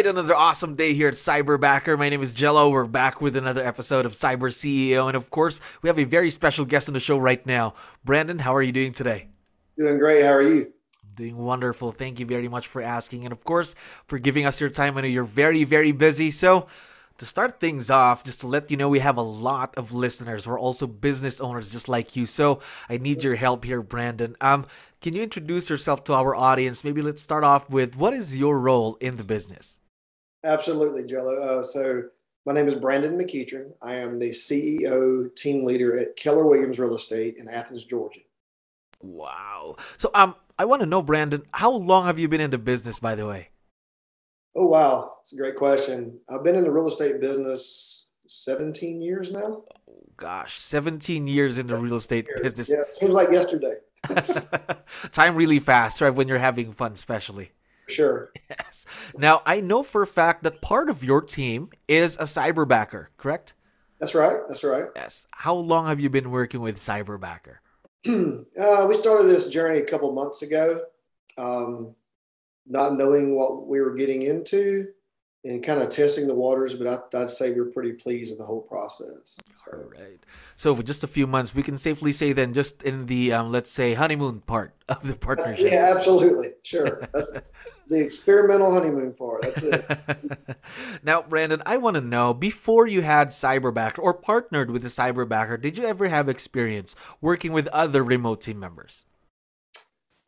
Right, another awesome day here at Cyberbacker. My name is Jello. We're back with another episode of Cyber CEO. And of course, we have a very special guest on the show right now. Brandon, how are you doing today? Doing great. How are you? Doing wonderful. Thank you very much for asking. And of course, for giving us your time. I know you're very, very busy. So, to start things off, just to let you know, we have a lot of listeners. We're also business owners just like you. So, I need your help here, Brandon. Um, can you introduce yourself to our audience? Maybe let's start off with what is your role in the business? Absolutely, Jello. Uh, so my name is Brandon McEachern. I am the CEO team leader at Keller Williams Real Estate in Athens, Georgia. Wow. So um I want to know Brandon, how long have you been in the business by the way? Oh wow, it's a great question. I've been in the real estate business 17 years now. Oh gosh, 17 years in the real estate Years. business. Yeah, seems like yesterday. Time really fast, right? When you're having fun, especially. Sure. Yes. Now, I know for a fact that part of your team is a cyberbacker, correct? That's right. That's right. Yes. How long have you been working with cyberbacker? uh, we started this journey a couple months ago, um, not knowing what we were getting into and kind of testing the waters, but I, I'd say we're pretty pleased with the whole process. So, All right. So for just a few months, we can safely say then, just in the um, let's say honeymoon part of the partnership. yeah, absolutely. Sure. That's the experimental honeymoon part. That's it. now, Brandon, I want to know before you had Cyberbacker or partnered with a Cyberbacker, did you ever have experience working with other remote team members?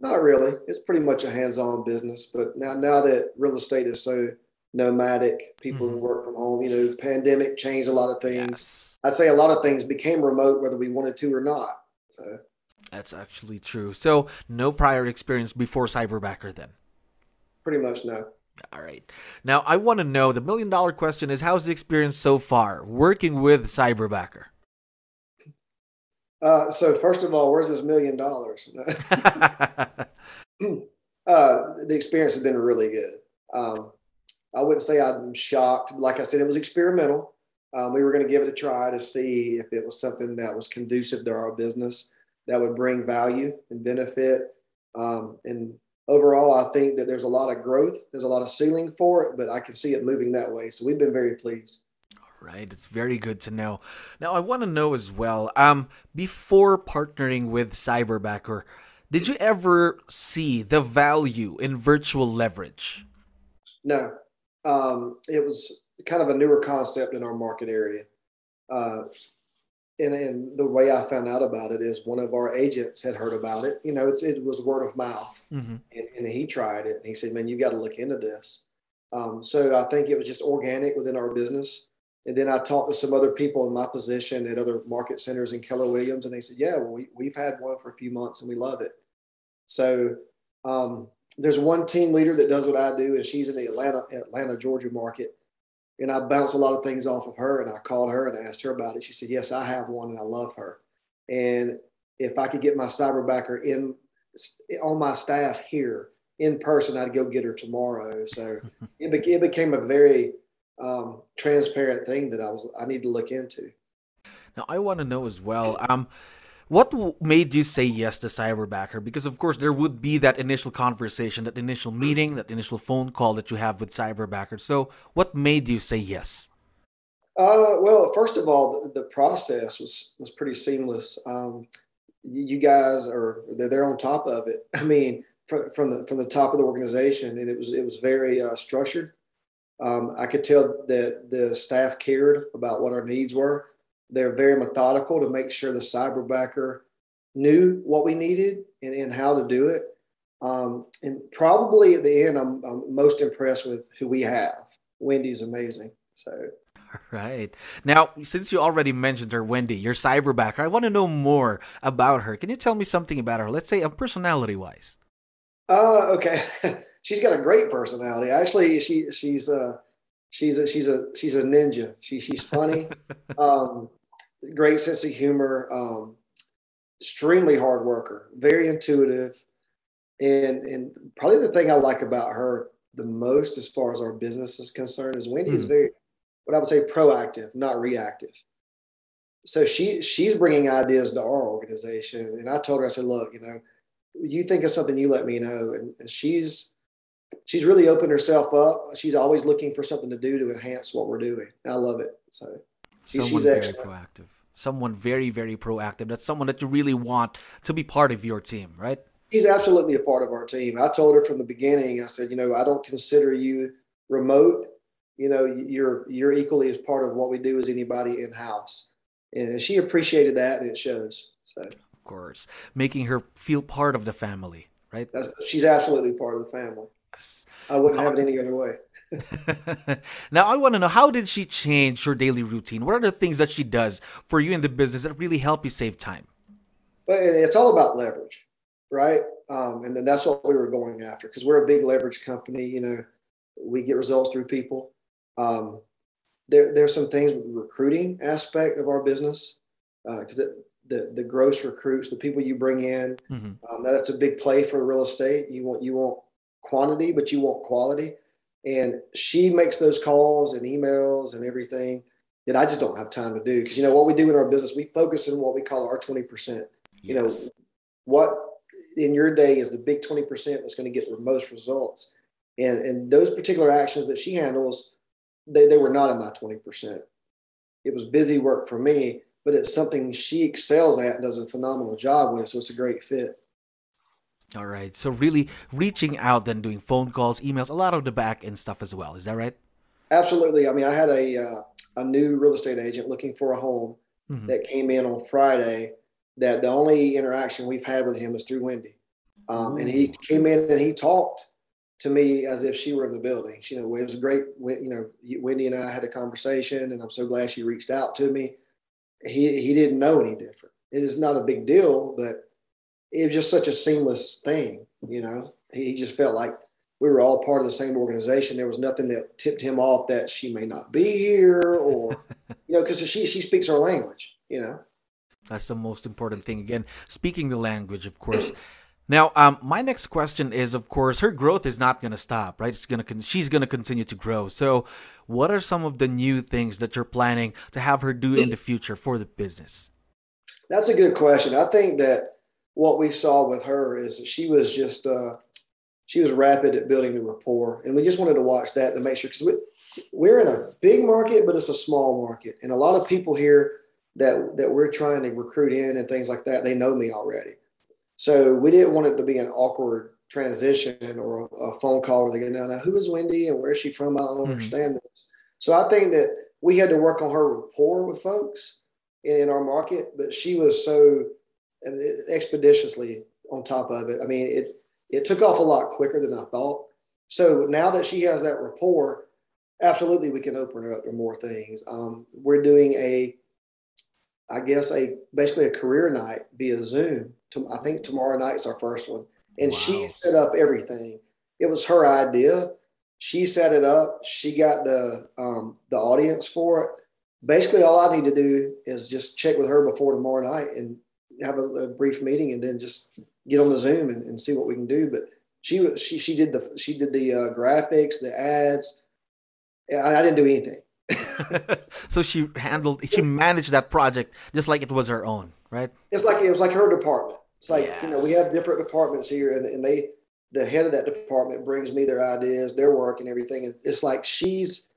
Not really. It's pretty much a hands-on business. But now, now that real estate is so nomadic, people Mhm. work from home. You know, pandemic changed a lot of things. Yes, I'd say a lot of things became remote, whether we wanted to or not. So that's actually true. So, no prior experience before Cyberbacker then. pretty much no. All right. Now, I want to know the million dollar question is how's the experience so far working with Cyberbacker? Uh, so first of all, where's this million dollars? uh, the experience has been really good. Um, I wouldn't say I'm shocked. Like I said, it was experimental. Um, we were going to give it a try to see if it was something that was conducive to our business that would bring value and benefit. Um, and overall, I think that there's a lot of growth. There's a lot of ceiling for it, but I can see it moving that way. So we've been very pleased. Right, it's very good to know. Now, I want to know as well. Um, before partnering with Cyberbacker, did you ever see the value in virtual leverage? No, um, it was kind of a newer concept in our market area. Uh, and, and the way I found out about it is one of our agents had heard about it. You know, it's, it was word of mouth, Mm-hmm. and, and he tried it, and he said, "Man, you got to look into this." Um, so I think it was just organic within our business. And then I talked to some other people in my position at other market centers in Keller Williams, and they said, "Yeah, well, we, we've had one for a few months, and we love it." So um, there's one team leader that does what I do, and she's in the Atlanta, Atlanta, Georgia market. And I bounced a lot of things off of her, and I called her and asked her about it. She said, "Yes, I have one, and I love her. And if I could get my cyberbacker in on my staff here in person, I'd go get her tomorrow." So it, be- it became a very um, transparent thing that I was I need to look into. Now, I want to know as well. Um, what made you say yes to Cyberbacker? Because of course there would be that initial conversation, that initial meeting, that initial phone call that you have with Cyberbacker. So, what made you say yes? Uh, well, first of all, the, the process was was pretty seamless. Um, you, guys are they're, they're on top of it. I mean, fr- from the from the top of the organization, and it was it was very uh, structured. Um, I could tell that the staff cared about what our needs were. They're very methodical to make sure the cyberbacker knew what we needed and, and how to do it. Um, and probably at the end, I'm, I'm most impressed with who we have. Wendy's amazing. So Right. Now, since you already mentioned her, Wendy, your cyberbacker, I want to know more about her. Can you tell me something about her? Let's say, um, personality wise. Uh, okay. she's got a great personality. Actually, she she's uh she's a she's a she's a ninja. She she's funny, um, great sense of humor, um, extremely hard worker, very intuitive, and and probably the thing I like about her the most, as far as our business is concerned, is Wendy mm. is hmm. very what I would say proactive, not reactive. So she she's bringing ideas to our organization, and I told her I said, look, you know, you think of something, you let me know, and, and she's she's really opened herself up. She's always looking for something to do to enhance what we're doing. I love it. So someone very excellent. proactive. Someone very, very proactive. That's someone that you really want to be part of your team, right? She's absolutely a part of our team. I told her from the beginning, I said, you know, I don't consider you remote. You know, you're you're equally as part of what we do as anybody in house. And she appreciated that and it shows. So of course. Making her feel part of the family, right? That's, she's absolutely part of the family. I wouldn't have it any other way. now I want to know how did she change your daily routine? What are the things that she does for you in the business that really help you save time? But it's all about leverage, right? Um, and then that's what we were going after because we're a big leverage company. You know, we get results through people. Um, there, there's some things with the recruiting aspect of our business because uh, the the gross recruits, the people you bring in, mm-hmm. um, that's a big play for real estate. You want you want quantity, but you want quality. And she makes those calls and emails and everything that I just don't have time to do. Because you know what we do in our business, we focus on what we call our 20%. Yes. You know, what in your day is the big 20% that's going to get the most results. And and those particular actions that she handles, they, they were not in my 20%. It was busy work for me, but it's something she excels at and does a phenomenal job with. So it's a great fit. All right. So really reaching out then doing phone calls, emails, a lot of the back end stuff as well. Is that right? Absolutely. I mean, I had a uh, a new real estate agent looking for a home mm-hmm. that came in on Friday. That the only interaction we've had with him is through Wendy, um, and he came in and he talked to me as if she were in the building. You know, it was a great. You know, Wendy and I had a conversation, and I'm so glad she reached out to me. He he didn't know any different. It is not a big deal, but it was just such a seamless thing. You know, he just felt like we were all part of the same organization. There was nothing that tipped him off that she may not be here, or you know, because she she speaks our language. You know, that's the most important thing. Again, speaking the language, of course. Now, um, my next question is, of course, her growth is not going to stop, right? It's gonna, con- she's going to continue to grow. So, what are some of the new things that you're planning to have her do in the future for the business? That's a good question. I think that what we saw with her is that she was just uh, she was rapid at building the rapport, and we just wanted to watch that to make sure because we, we're in a big market, but it's a small market, and a lot of people here that that we're trying to recruit in and things like that, they know me already. So we didn't want it to be an awkward transition or a, a phone call where they go, now, now who is Wendy and where is she from? I don't mm-hmm. understand this. So I think that we had to work on her rapport with folks in, in our market, but she was so expeditiously on top of it. I mean, it it took off a lot quicker than I thought. So now that she has that rapport, absolutely we can open her up to more things. Um, we're doing a, I guess a basically a career night via Zoom. To, I think tomorrow night's our first one, and wow. she set up everything. It was her idea. She set it up. She got the um, the audience for it. Basically, all I need to do is just check with her before tomorrow night, and have a, a, brief meeting and then just get on the Zoom and, and, see what we can do. But she she she did the she did the uh, graphics, the ads. I, I didn't do anything. so she handled she managed that project just like it was her own, right? It's like it was like her department. It's like yes. you know we have different departments here, and, and they the head of that department brings me their ideas, their work, and everything. It's like she's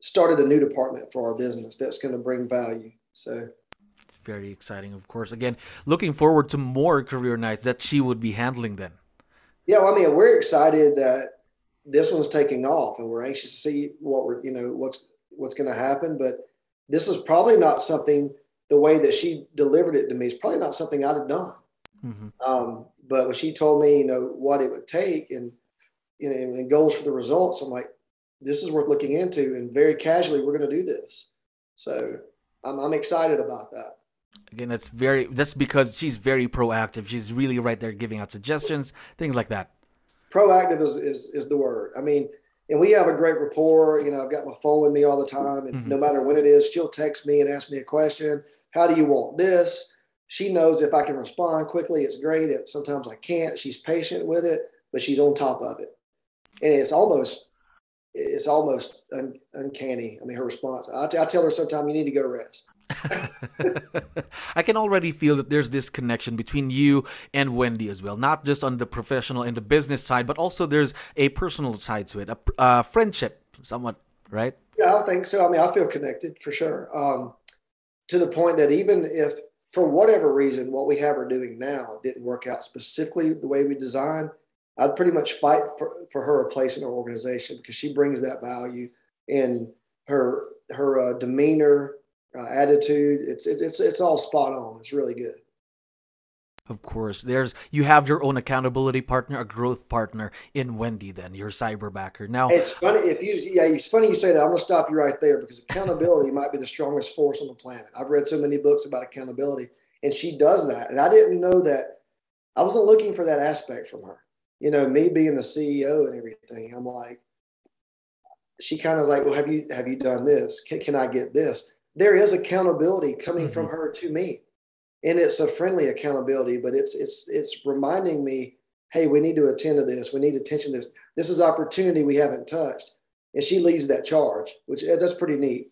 started a new department for our business that's going to bring value. So very exciting, of course. Again, looking forward to more career nights that she would be handling then. Yeah, well, I mean, we're excited that this one's taking off, and we're anxious to see what we're, you know, what's what's going to happen. But this is probably not something the way that she delivered it to me is probably not something I'd have done. Mm-hmm. Um, but when she told me, you know, what it would take and you know, and goals for the results, I'm like, this is worth looking into. And very casually, we're going to do this. So I'm, I'm excited about that. Again, that's very that's because she's very proactive. She's really right there giving out suggestions, things like that. proactive is, is, is the word. I mean, and we have a great rapport. You know, I've got my phone with me all the time, and mm-hmm. no matter when it is, she'll text me and ask me a question. How do you want this? She knows if I can respond quickly, it's great. If sometimes I can't, she's patient with it, but she's on top of it, and it's almost it's almost un, uncanny. I mean, her response. I, t- I tell her sometimes you need to go rest. I can already feel that there's this connection between you and Wendy as well, not just on the professional and the business side, but also there's a personal side to it, a, a friendship, somewhat, right? Yeah, I think so. I mean, I feel connected for sure. Um, to the point that even if, for whatever reason, what we have her doing now didn't work out specifically the way we designed, I'd pretty much fight for, for her a place in our organization because she brings that value and her her uh, demeanor, uh, attitude. It's it, it's it's all spot on. It's really good. Of course, there's you have your own accountability partner, a growth partner in Wendy. Then your cyberbacker. Now it's funny if you yeah, it's funny you say that. I'm going to stop you right there because accountability might be the strongest force on the planet. I've read so many books about accountability, and she does that. And I didn't know that. I wasn't looking for that aspect from her. You know, me being the CEO and everything. I'm like, she kind of like, well, have you have you done this? Can, can I get this? There is accountability coming mm-hmm. from her to me. And it's a friendly accountability but it's it's it's reminding me hey we need to attend to this. We need attention to this. This is opportunity we haven't touched. And she leads that charge which that's pretty neat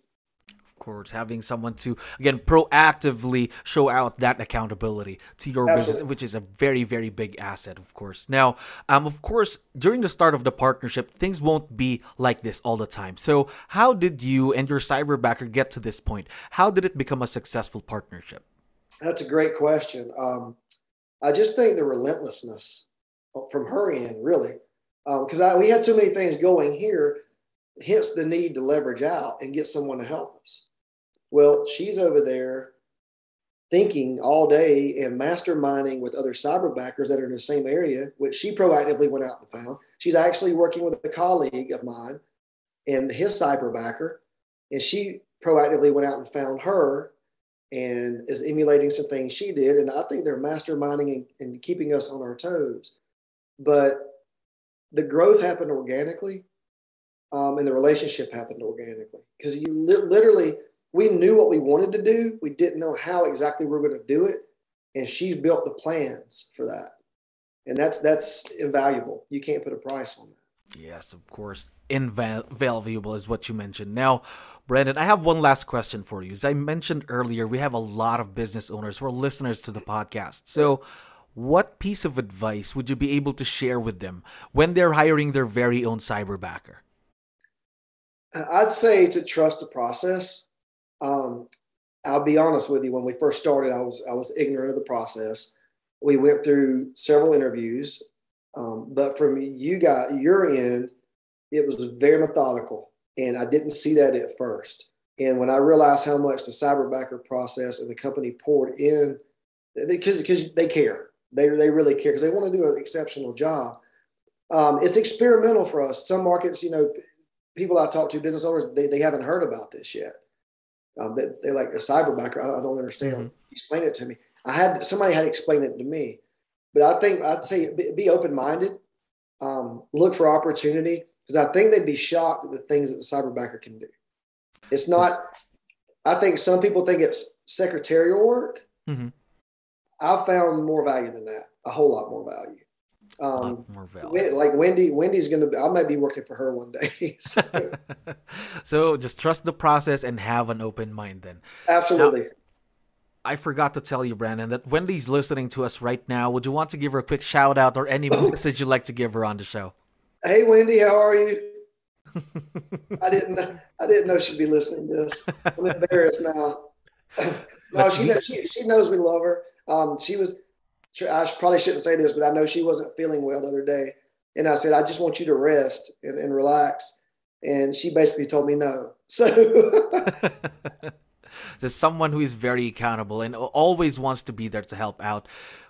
course, having someone to again proactively show out that accountability to your Absolutely. business, which is a very, very big asset, of course. Now, um, of course, during the start of the partnership, things won't be like this all the time. So, how did you and your cyberbacker get to this point? How did it become a successful partnership? That's a great question. Um, I just think the relentlessness from her end, really, because um, we had so many things going here hence the need to leverage out and get someone to help us. Well, she's over there thinking all day and masterminding with other cyberbackers that are in the same area, which she proactively went out and found. She's actually working with a colleague of mine and his cyberbacker, and she proactively went out and found her and is emulating some things she did. And I think they're masterminding and, and keeping us on our toes. But the growth happened organically, um, and the relationship happened organically because you li- literally – we knew what we wanted to do. We didn't know how exactly we are going to do it. And she's built the plans for that. And that's that's invaluable. You can't put a price on that. Yes, of course. Invaluable is what you mentioned. Now, Brandon, I have one last question for you. As I mentioned earlier, we have a lot of business owners who are listeners to the podcast. So, what piece of advice would you be able to share with them when they're hiring their very own cyberbacker? I'd say to trust the process. Um, I'll be honest with you. When we first started, I was I was ignorant of the process. We went through several interviews, um, but from you got your end, it was very methodical, and I didn't see that at first. And when I realized how much the cyberbacker process and the company poured in, because because they care, they they really care because they want to do an exceptional job. Um, it's experimental for us. Some markets, you know, people I talk to, business owners, they, they haven't heard about this yet. Um, they, they're like a cyberbacker. I, I don't understand. Mm-hmm. Explain it to me. I had somebody had explained it to me, but I think I'd say be, be open minded. Um, look for opportunity because I think they'd be shocked at the things that the cyberbacker can do. It's not. I think some people think it's secretarial work. Mm-hmm. I've found more value than that. A whole lot more value. Um, more value. Like Wendy, Wendy's gonna. Be, I might be working for her one day. So. so, just trust the process and have an open mind. Then absolutely. Now, I forgot to tell you, Brandon, that Wendy's listening to us right now. Would you want to give her a quick shout out or any message you'd like to give her on the show? Hey, Wendy, how are you? I didn't. I didn't know she'd be listening to this. I'm embarrassed now. no, she, knows, she she knows we love her. Um, she was I probably shouldn't say this, but I know she wasn't feeling well the other day. And I said, I just want you to rest and, and relax. And she basically told me no. So there's someone who is very accountable and always wants to be there to help out.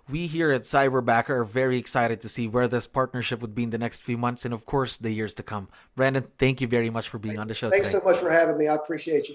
We here at Cyberbacker are very excited to see where this partnership would be in the next few months and, of course, the years to come. Brandon, thank you very much for being on the show. Thanks today. so much for having me. I appreciate you.